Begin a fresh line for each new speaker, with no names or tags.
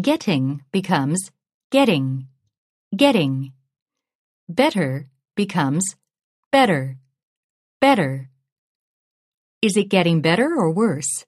Getting becomes getting, getting. Better becomes better, better. Is it getting better or worse?